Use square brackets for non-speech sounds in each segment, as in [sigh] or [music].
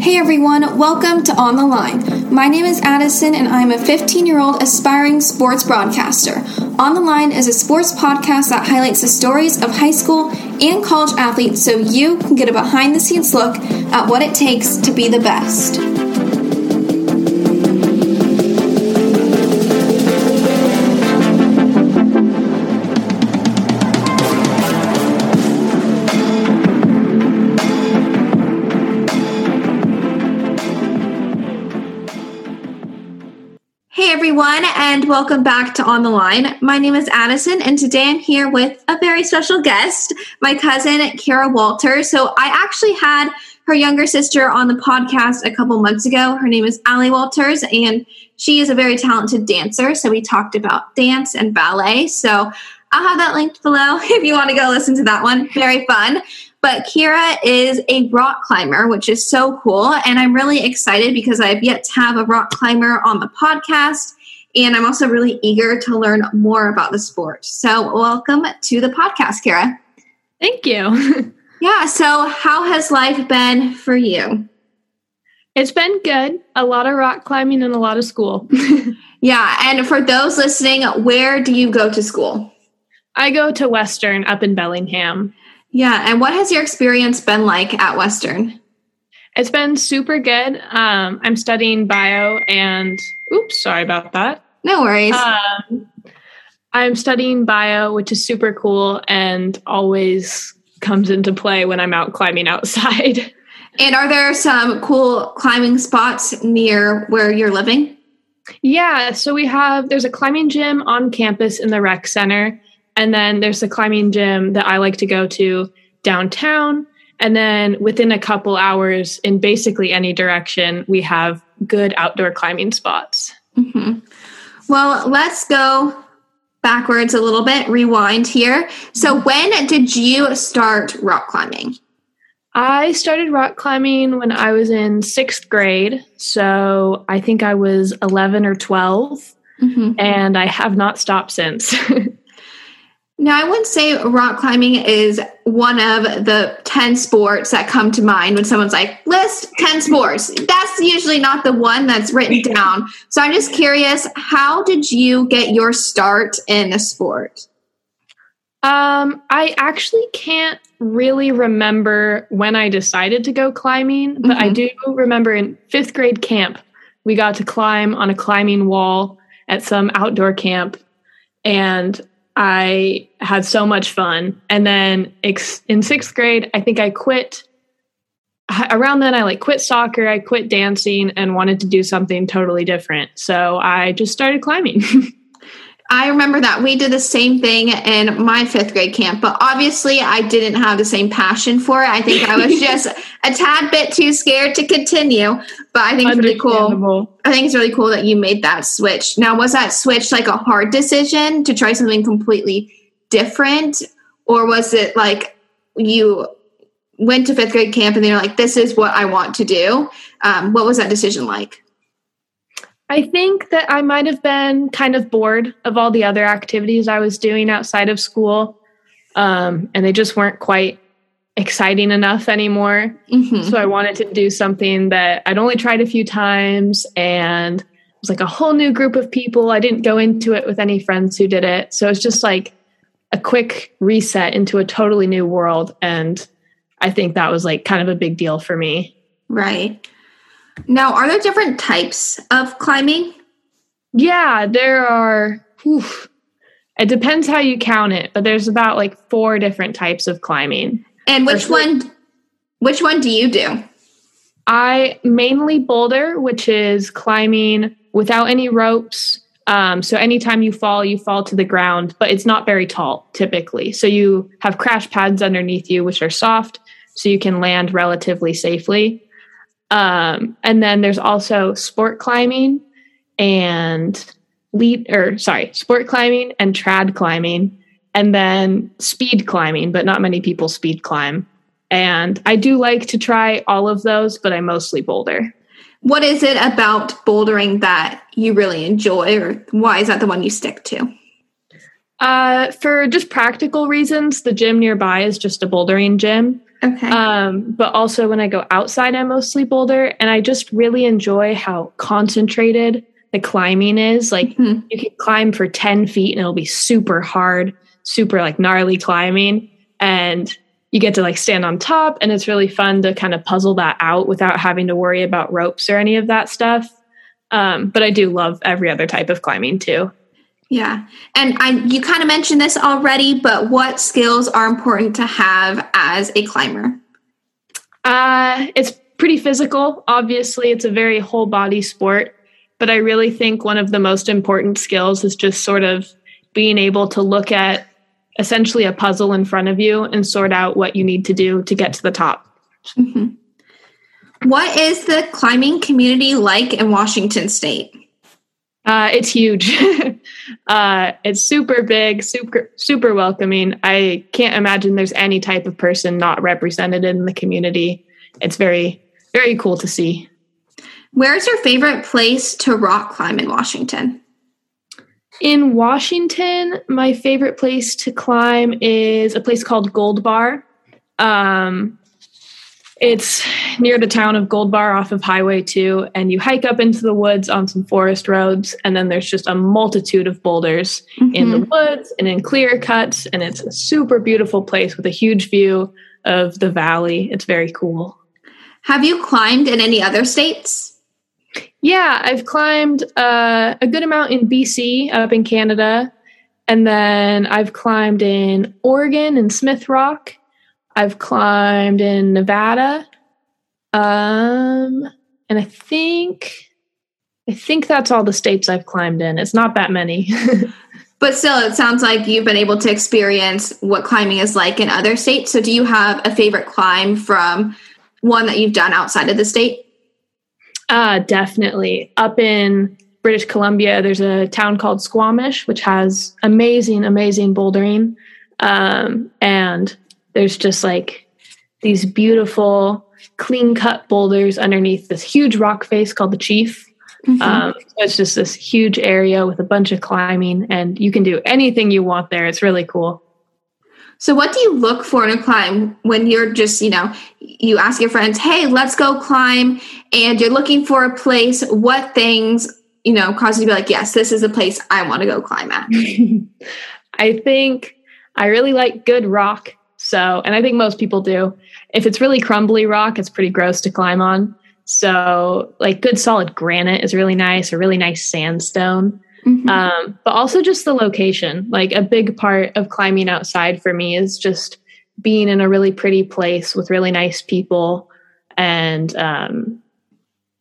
Hey everyone, welcome to On the Line. My name is Addison and I'm a 15 year old aspiring sports broadcaster. On the Line is a sports podcast that highlights the stories of high school and college athletes so you can get a behind the scenes look at what it takes to be the best. Everyone, and welcome back to On the Line. My name is Addison, and today I'm here with a very special guest, my cousin Kira Walters. So I actually had her younger sister on the podcast a couple months ago. Her name is Allie Walters, and she is a very talented dancer. So we talked about dance and ballet. So I'll have that linked below [laughs] if you want to go listen to that one. Very fun. But Kira is a rock climber, which is so cool. And I'm really excited because I've yet to have a rock climber on the podcast. And I'm also really eager to learn more about the sport. So, welcome to the podcast, Kira. Thank you. [laughs] yeah. So, how has life been for you? It's been good. A lot of rock climbing and a lot of school. [laughs] yeah. And for those listening, where do you go to school? I go to Western up in Bellingham. Yeah. And what has your experience been like at Western? It's been super good. Um, I'm studying bio and, oops, sorry about that. No worries. Um, I'm studying bio, which is super cool and always comes into play when I'm out climbing outside. [laughs] And are there some cool climbing spots near where you're living? Yeah, so we have there's a climbing gym on campus in the rec center and then there's a climbing gym that I like to go to downtown. And then within a couple hours, in basically any direction, we have good outdoor climbing spots. Mm-hmm. Well, let's go backwards a little bit, rewind here. So, when did you start rock climbing? I started rock climbing when I was in sixth grade. So, I think I was 11 or 12, mm-hmm. and I have not stopped since. [laughs] Now, I wouldn't say rock climbing is one of the 10 sports that come to mind when someone's like, list 10 sports. That's usually not the one that's written down. So I'm just curious, how did you get your start in a sport? Um, I actually can't really remember when I decided to go climbing, but mm-hmm. I do remember in fifth grade camp, we got to climb on a climbing wall at some outdoor camp. And I had so much fun. And then ex- in sixth grade, I think I quit. Around then, I like quit soccer, I quit dancing, and wanted to do something totally different. So I just started climbing. [laughs] I remember that we did the same thing in my fifth grade camp, but obviously I didn't have the same passion for it. I think I was [laughs] just a tad bit too scared to continue. But I think it's really cool. I think it's really cool that you made that switch. Now, was that switch like a hard decision to try something completely different? Or was it like you went to fifth grade camp and they're like, this is what I want to do? Um, what was that decision like? I think that I might have been kind of bored of all the other activities I was doing outside of school. Um, and they just weren't quite exciting enough anymore. Mm-hmm. So I wanted to do something that I'd only tried a few times and it was like a whole new group of people. I didn't go into it with any friends who did it. So it's just like a quick reset into a totally new world. And I think that was like kind of a big deal for me. Right. Now, are there different types of climbing? Yeah, there are. Whew, it depends how you count it, but there's about like four different types of climbing. And which one? Which one do you do? I mainly boulder, which is climbing without any ropes. Um, so anytime you fall, you fall to the ground, but it's not very tall typically. So you have crash pads underneath you, which are soft, so you can land relatively safely. Um, and then there's also sport climbing and lead or sorry, sport climbing and trad climbing, and then speed climbing, but not many people speed climb. And I do like to try all of those, but I mostly boulder. What is it about bouldering that you really enjoy, or why is that the one you stick to? Uh, for just practical reasons, the gym nearby is just a bouldering gym. Okay. Um, but also when I go outside, I mostly boulder, and I just really enjoy how concentrated the climbing is. Like Mhm. you can climb for 10 feet and it'll be super hard, super like gnarly climbing. And you get to like stand on top, and it's really fun to kind of puzzle that out without having to worry about ropes or any of that stuff. Um, but I do love every other type of climbing too. Yeah. And I you kind of mentioned this already, but what skills are important to have as a climber? Uh, it's pretty physical. Obviously, it's a very whole body sport, but I really think one of the most important skills is just sort of being able to look at essentially a puzzle in front of you and sort out what you need to do to get to the top. Mhm. What is the climbing community like in Washington state? Uh, it's huge. [laughs] uh, it's super big, super super welcoming. I can't imagine there's any type of person not represented in the community. It's very very cool to see. Where's your favorite place to rock climb in Washington? In Washington, my favorite place to climb is a place called Gold Bar. Um, it's near the town of Gold Bar off of Highway 2, and you hike up into the woods on some forest roads, and then there's just a multitude of boulders in the Mhm. woods and in clear cuts, and it's a super beautiful place with a huge view of the valley. It's very cool. Have you climbed in any other states? Yeah, I've climbed uh, a good amount in BC up in Canada. And then I've climbed in Oregon and Smith Rock. I've climbed in Nevada. Um, and I think I think that's all the states I've climbed in. It's not that many. [laughs] But still, it sounds like you've been able to experience what climbing is like in other states. So, do you have a favorite climb from one that you've done outside of the state? Uh, definitely. Up in British Columbia, there's a town called Squamish, which has amazing, amazing bouldering. Um, and there's just like these beautiful, clean cut boulders underneath this huge rock face called the Chief. Mhm. Um, so it's just this huge area with a bunch of climbing, and you can do anything you want there. It's really cool. so, what do you look for in a climb when you're just, you know, you ask your friends, hey, let's go climb, and you're looking for a place? What things, you know, cause you to be like, yes, this is a place I want to go climb at? [laughs] I think I really like good rock. So, and I think most people do. If it's really crumbly rock, it's pretty gross to climb on. So, like good solid granite is really nice, a really nice sandstone. Mhm. Um, but also just the location. Like a big part of climbing outside for me is just being in a really pretty place with really nice people and um,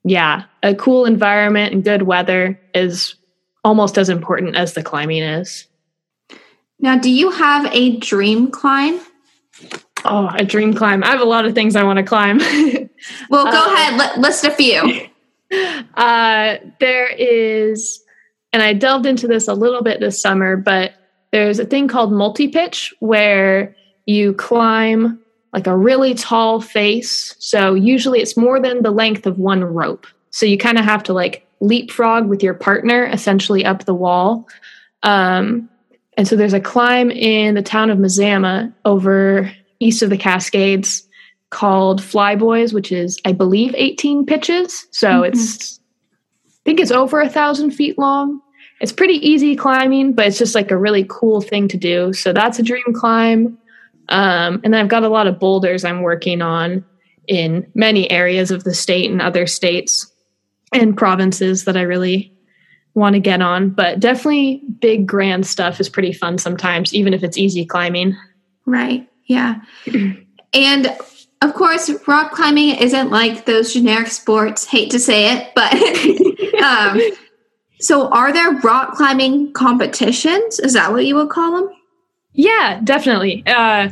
yeah, a cool environment and good weather is almost as important as the climbing is. now, do you have a dream climb? Oh, a dream climb. I have a lot of things I want to climb. [laughs] Well, go Uh, ahead, li- list a few. [laughs] uh, there is, and I delved into this a little bit this summer, but there's a thing called multi pitch where you climb like a really tall face. So usually it's more than the length of one rope. So you kind of have to like leapfrog with your partner essentially up the wall. Um, and so there's a climb in the town of Mazama over east of the Cascades called Flyboys, which is, I believe, 18 pitches. So Mhm. it's, I think it's over a thousand feet long. It's pretty easy climbing, but it's just like a really cool thing to do. So that's a dream climb. Um, and then I've got a lot of boulders I'm working on in many areas of the state and other states and provinces that I really want to get on. But definitely big, grand stuff is pretty fun sometimes, even if it's easy climbing. Right. Yeah. [clears throat] and of course, rock climbing isn't like those generic sports. Hate to say it, but [laughs] um, so are there rock climbing competitions? Is that what you would call them? Yeah, definitely. Uh,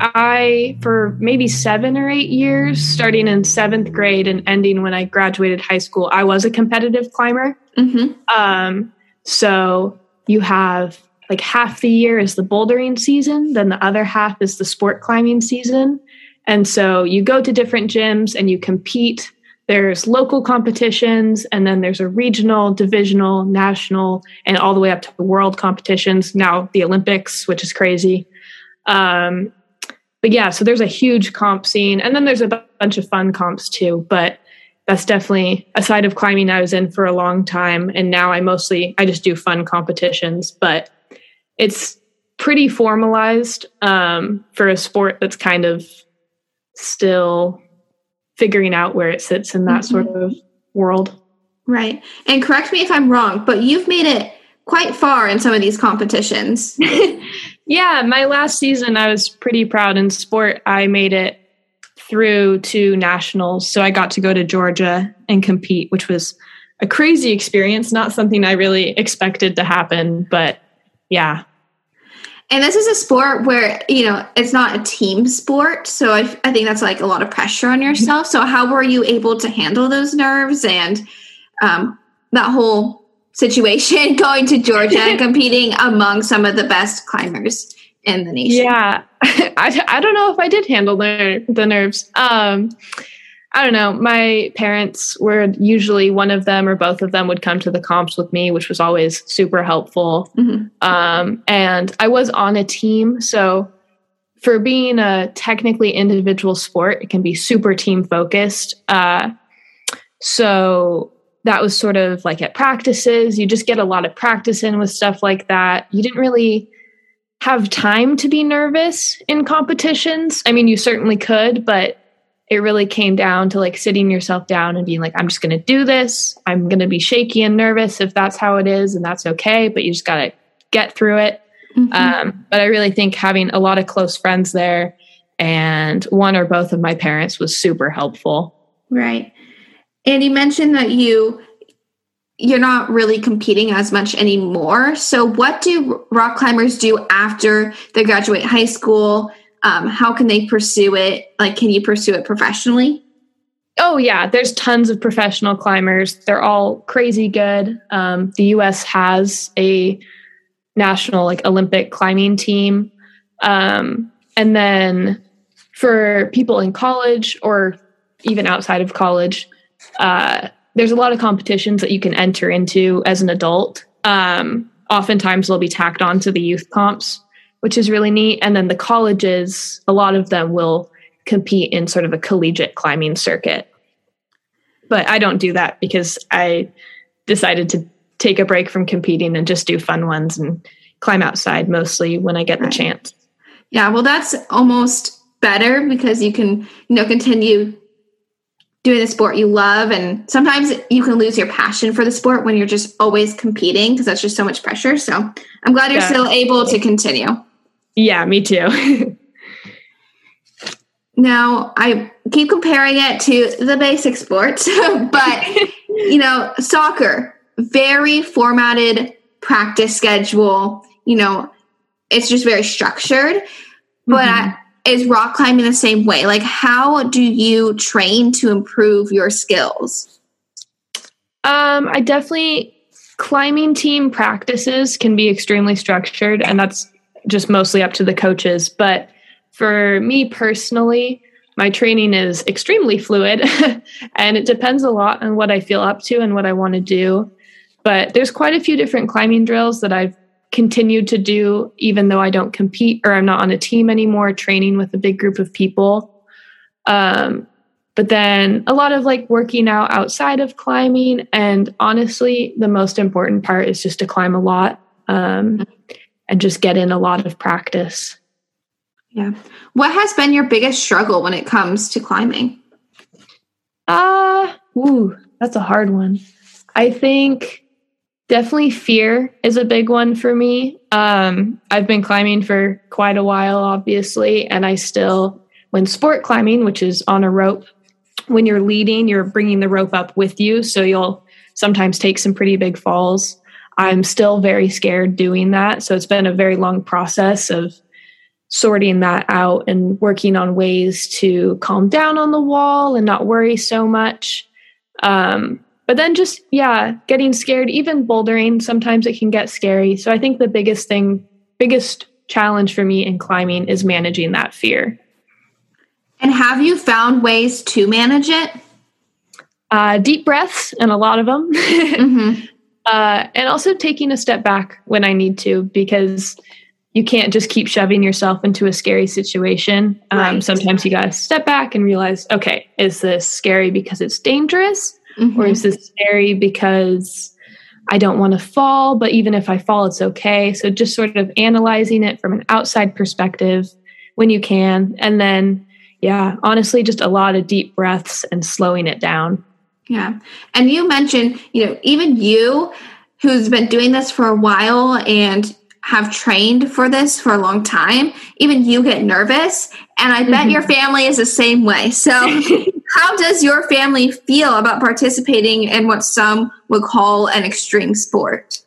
I, for maybe seven or eight years, starting in seventh grade and ending when I graduated high school, I was a competitive climber. Mm-hmm. Um, so you have like half the year is the bouldering season, then the other half is the sport climbing season. And so you go to different gyms and you compete. There's local competitions, and then there's a regional, divisional, national, and all the way up to the world competitions. Now the Olympics, which is crazy. Um, but yeah, so there's a huge comp scene, and then there's a bunch of fun comps too. But that's definitely a side of climbing I was in for a long time, and now I mostly I just do fun competitions. But it's pretty formalized um, for a sport that's kind of still figuring out where it sits in that mm-hmm. sort of world. Right. And correct me if I'm wrong, but you've made it quite far in some of these competitions. [laughs] yeah, my last season, I was pretty proud in sport. I made it through to nationals. So I got to go to Georgia and compete, which was a crazy experience, not something I really expected to happen. But yeah, and this is a sport where you know it's not a team sport so I, I think that's like a lot of pressure on yourself so how were you able to handle those nerves and um, that whole situation [laughs] going to georgia and [laughs] competing among some of the best climbers in the nation yeah [laughs] I, I don't know if i did handle the, the nerves um, I don't know. My parents were usually one of them or both of them would come to the comps with me, which was always super helpful. Mm-hmm. Um, and I was on a team. So for being a technically individual sport, it can be super team focused. Uh, so that was sort of like at practices, you just get a lot of practice in with stuff like that. You didn't really have time to be nervous in competitions. I mean, you certainly could, but it really came down to like sitting yourself down and being like, I'm just going to do this. I'm going to be shaky and nervous if that's how it is, and that's okay. But you just got to get through it. Mm-hmm. Um, but I really think having a lot of close friends there and one or both of my parents was super helpful. Right. And you mentioned that you you're not really competing as much anymore. So what do rock climbers do after they graduate high school? um, how can they pursue it? Like, can you pursue it professionally? Oh yeah, there's tons of professional climbers. They're all crazy good. Um, the U.S. has a national like Olympic climbing team, um, and then for people in college or even outside of college, uh, there's a lot of competitions that you can enter into as an adult. Um, oftentimes, they'll be tacked on to the youth comps which is really neat. And then the colleges, a lot of them will compete in sort of a collegiate climbing circuit. But I don't do that because I decided to take a break from competing and just do fun ones and climb outside mostly when I get right. the chance. Yeah, well that's almost better because you can, you know, continue doing the sport you love and sometimes you can lose your passion for the sport when you're just always competing because that's just so much pressure. So, I'm glad you're yeah. still able to continue. Yeah, me too. [laughs] now, I keep comparing it to the basic sports, [laughs] but you know, soccer, very formatted practice schedule, you know, it's just very structured. But mm-hmm. Is rock climbing the same way? Like, how do you train to improve your skills? Um, I definitely climbing team practices can be extremely structured, and that's just mostly up to the coaches. But for me personally, my training is extremely fluid [laughs] and it depends a lot on what I feel up to and what I want to do. But there's quite a few different climbing drills that I've continued to do, even though I don't compete or I'm not on a team anymore, training with a big group of people. Um, but then a lot of like working out outside of climbing. And honestly, the most important part is just to climb a lot. Um, and just get in a lot of practice. Yeah. What has been your biggest struggle when it comes to climbing? Uh, ooh, that's a hard one. I think definitely fear is a big one for me. Um, I've been climbing for quite a while, obviously, and I still, when sport climbing, which is on a rope, when you're leading, you're bringing the rope up with you, so you'll sometimes take some pretty big falls. I'm still very scared doing that. So it's been a very long process of sorting that out and working on ways to calm down on the wall and not worry so much. Um, but then just, yeah, getting scared, even bouldering, sometimes it can get scary. So I think the biggest thing, biggest challenge for me in climbing is managing that fear. And have you found ways to manage it? Uh, deep breaths and a lot of them. [laughs] mm-hmm. Uh, and also taking a step back when I need to, because you can't just keep shoving yourself into a scary situation. Um, right. Sometimes you got to step back and realize, okay, is this scary because it's dangerous? Mm-hmm. Or is this scary because I don't want to fall, but even if I fall, it's okay. So just sort of analyzing it from an outside perspective when you can. And then, yeah, honestly, just a lot of deep breaths and slowing it down. Yeah. And you mentioned, you know, even you who's been doing this for a while and have trained for this for a long time, even you get nervous. And I bet mm-hmm. your family is the same way. So, [laughs] how does your family feel about participating in what some would call an extreme sport?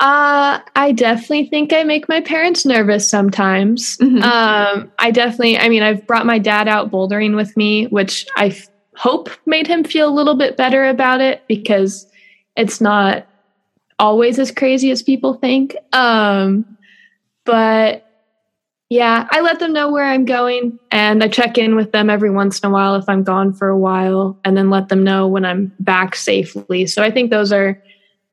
Uh, I definitely think I make my parents nervous sometimes. Mm-hmm. Um, I definitely, I mean, I've brought my dad out bouldering with me, which I f- hope made him feel a little bit better about it because it's not always as crazy as people think. Um, but yeah, I let them know where I'm going and I check in with them every once in a while if I'm gone for a while and then let them know when I'm back safely. So I think those are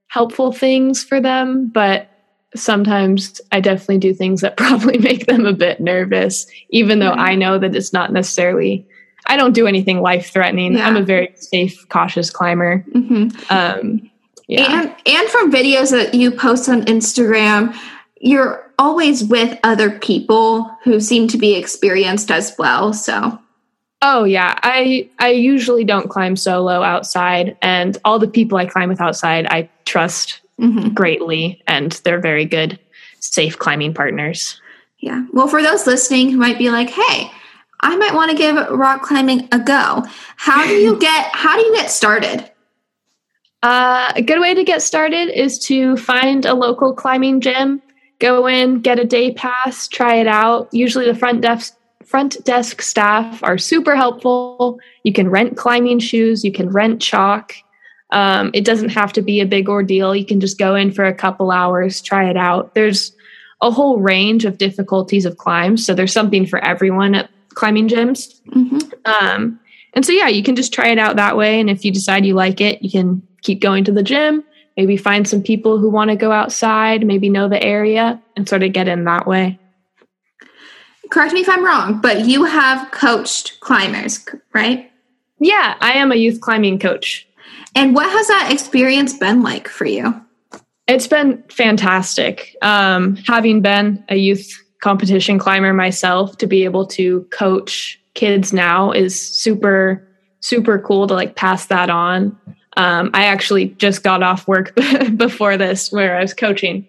helpful things for them, but sometimes I definitely do things that [laughs] probably make them a bit nervous, even though I know that it's not necessarily. I don't do anything life threatening. Yeah. I'm a very safe, cautious climber. Mm-hmm. Um, yeah. And and from videos that you post on Instagram, you're always with other people who seem to be experienced as well. So Oh yeah, I I usually don't climb solo outside and all the people I climb with outside I trust mm-hmm. greatly and they're very good safe climbing partners. Yeah. Well, for those listening who might be like, "Hey, I might want to give rock climbing a go." How do you [laughs] get how do you get started? Uh, a good way to get started is to find a local climbing gym, go in, get a day pass, try it out. Usually, the front desk front desk staff are super helpful. You can rent climbing shoes, you can rent chalk. Um, it doesn't have to be a big ordeal. You can just go in for a couple hours, try it out. There's a whole range of difficulties of climbs, so there's something for everyone at climbing gyms. Mm-hmm. Um, and so, yeah, you can just try it out that way. And if you decide you like it, you can keep going to the gym, maybe find some people who want to go outside, maybe know the area, and sort of get in that way. Correct me if I'm wrong, but you have coached climbers, right? Yeah, I am a youth climbing coach. And what has that experience been like for you? It's been fantastic. Um, having been a youth competition climber myself, to be able to coach kids now is super, super cool to like pass that on. Um, I actually just got off work [laughs] before this where I was coaching.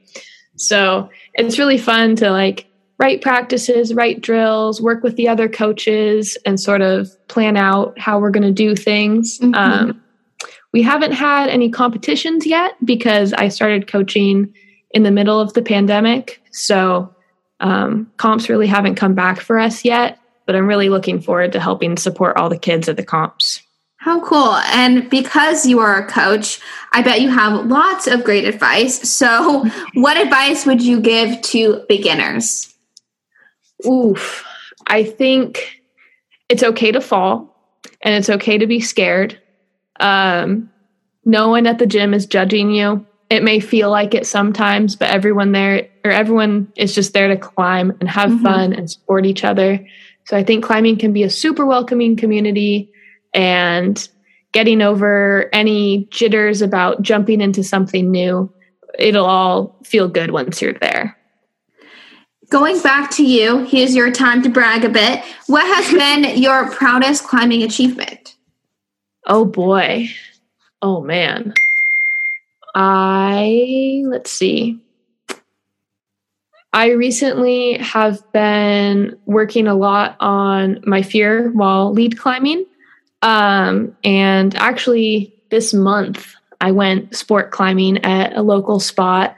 So it's really fun to like write practices, write drills, work with the other coaches, and sort of plan out how we're going to do things. Mm-hmm. Um, we haven't had any competitions yet because I started coaching in the middle of the pandemic. So um, comps really haven't come back for us yet, but I'm really looking forward to helping support all the kids at the comps. How cool. And because you are a coach, I bet you have lots of great advice. So, [laughs] what advice would you give to beginners? Oof. I think it's okay to fall and it's okay to be scared. Um, no one at the gym is judging you. It may feel like it sometimes, but everyone there or everyone is just there to climb and have mm-hmm. fun and support each other. So I think climbing can be a super welcoming community and getting over any jitters about jumping into something new. It'll all feel good once you're there. Going back to you, here's your time to brag a bit. What has [laughs] been your proudest climbing achievement? Oh boy. Oh man. I, let's see. I recently have been working a lot on my fear while lead climbing. Um, and actually, this month, I went sport climbing at a local spot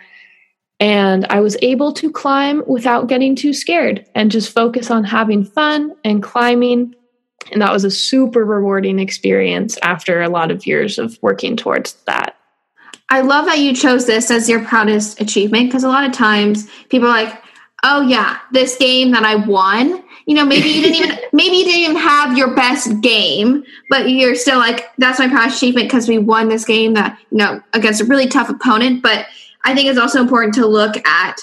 and I was able to climb without getting too scared and just focus on having fun and climbing. And that was a super rewarding experience after a lot of years of working towards that. I love that you chose this as your proudest achievement because a lot of times people are like, oh, yeah, this game that I won you know, maybe you didn't even [laughs] maybe you didn't even have your best game, but you're still like, that's my proud achievement because we won this game that, you know, against a really tough opponent. But I think it's also important to look at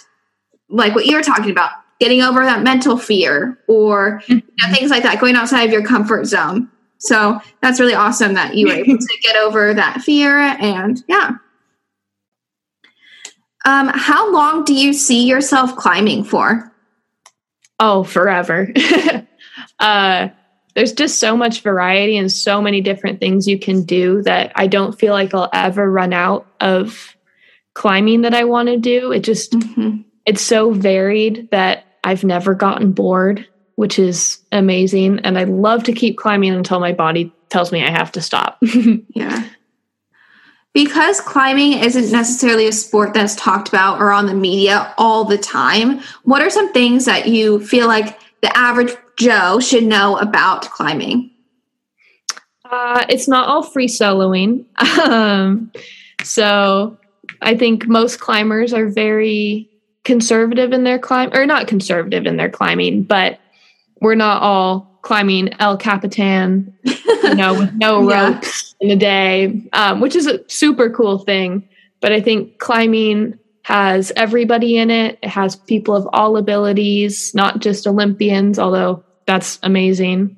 like what you were talking about, getting over that mental fear or you know, things like that, going outside of your comfort zone. So that's really awesome that you were able to get over that fear. And yeah. Um, how long do you see yourself climbing for? Oh, forever. [laughs] uh, there's just so much variety and so many different things you can do that I don't feel like I'll ever run out of climbing that I want to do. It just, mm-hmm. it's so varied that I've never gotten bored, which is amazing. And I love to keep climbing until my body tells me I have to stop. [laughs] yeah. Because climbing isn't necessarily a sport that's talked about or on the media all the time, what are some things that you feel like the average Joe should know about climbing? Uh, it's not all free soloing. [laughs] um, so I think most climbers are very conservative in their climb, or not conservative in their climbing, but we're not all climbing El Capitan, you know, with no [laughs] yeah. ropes in a day, um, which is a super cool thing. But I think climbing has everybody in it. It has people of all abilities, not just Olympians, although that's amazing.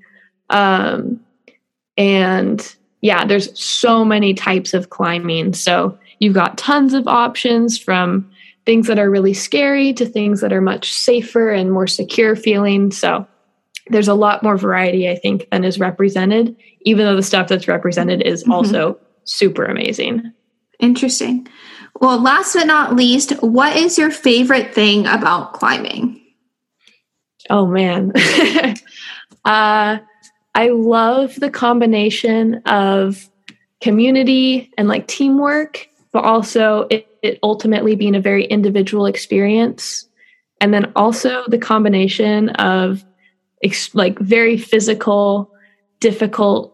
Um, and yeah, there's so many types of climbing. So you've got tons of options from things that are really scary to things that are much safer and more secure feeling. So there's a lot more variety, I think, than is represented, even though the stuff that's represented is mm-hmm. also super amazing. Interesting. Well, last but not least, what is your favorite thing about climbing? Oh, man. [laughs] uh, I love the combination of community and like teamwork, but also it, it ultimately being a very individual experience. And then also the combination of ex- like very physical, difficult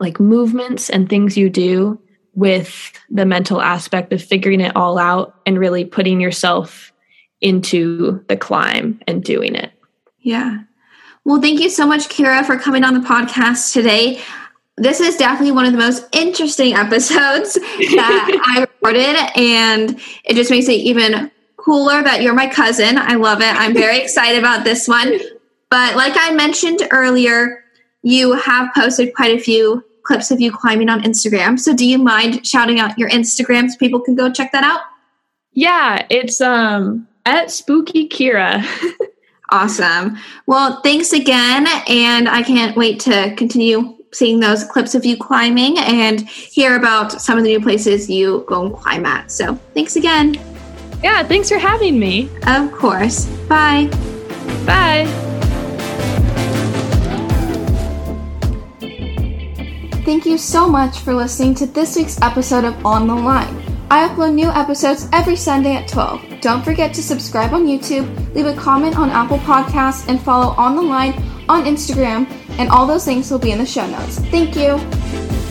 like movements and things you do with the mental aspect of figuring it all out and really putting yourself into the climb and doing it. Yeah. Well, thank you so much, Kira, for coming on the podcast today. This is definitely one of the most interesting [laughs] episodes that [laughs] I recorded, and it just makes it even cooler that you're my cousin. I love it. I'm very [laughs] excited about this one. But like I mentioned earlier, you have posted quite a few clips of you climbing on Instagram. So do you mind shouting out your Instagram so people can go check that out? Yeah, it's um at Spooky Kira. [laughs] awesome. Well, thanks again. And I can't wait to continue seeing those clips of you climbing and hear about some of the new places you go and climb at. So thanks again. Yeah, thanks for having me. Of course. Bye. Bye. Thank you so much for listening to this week's episode of On the Line. I upload new episodes every Sunday at 12. Don't forget to subscribe on YouTube, leave a comment on Apple Podcasts, and follow On the Line on Instagram, and all those things will be in the show notes. Thank you.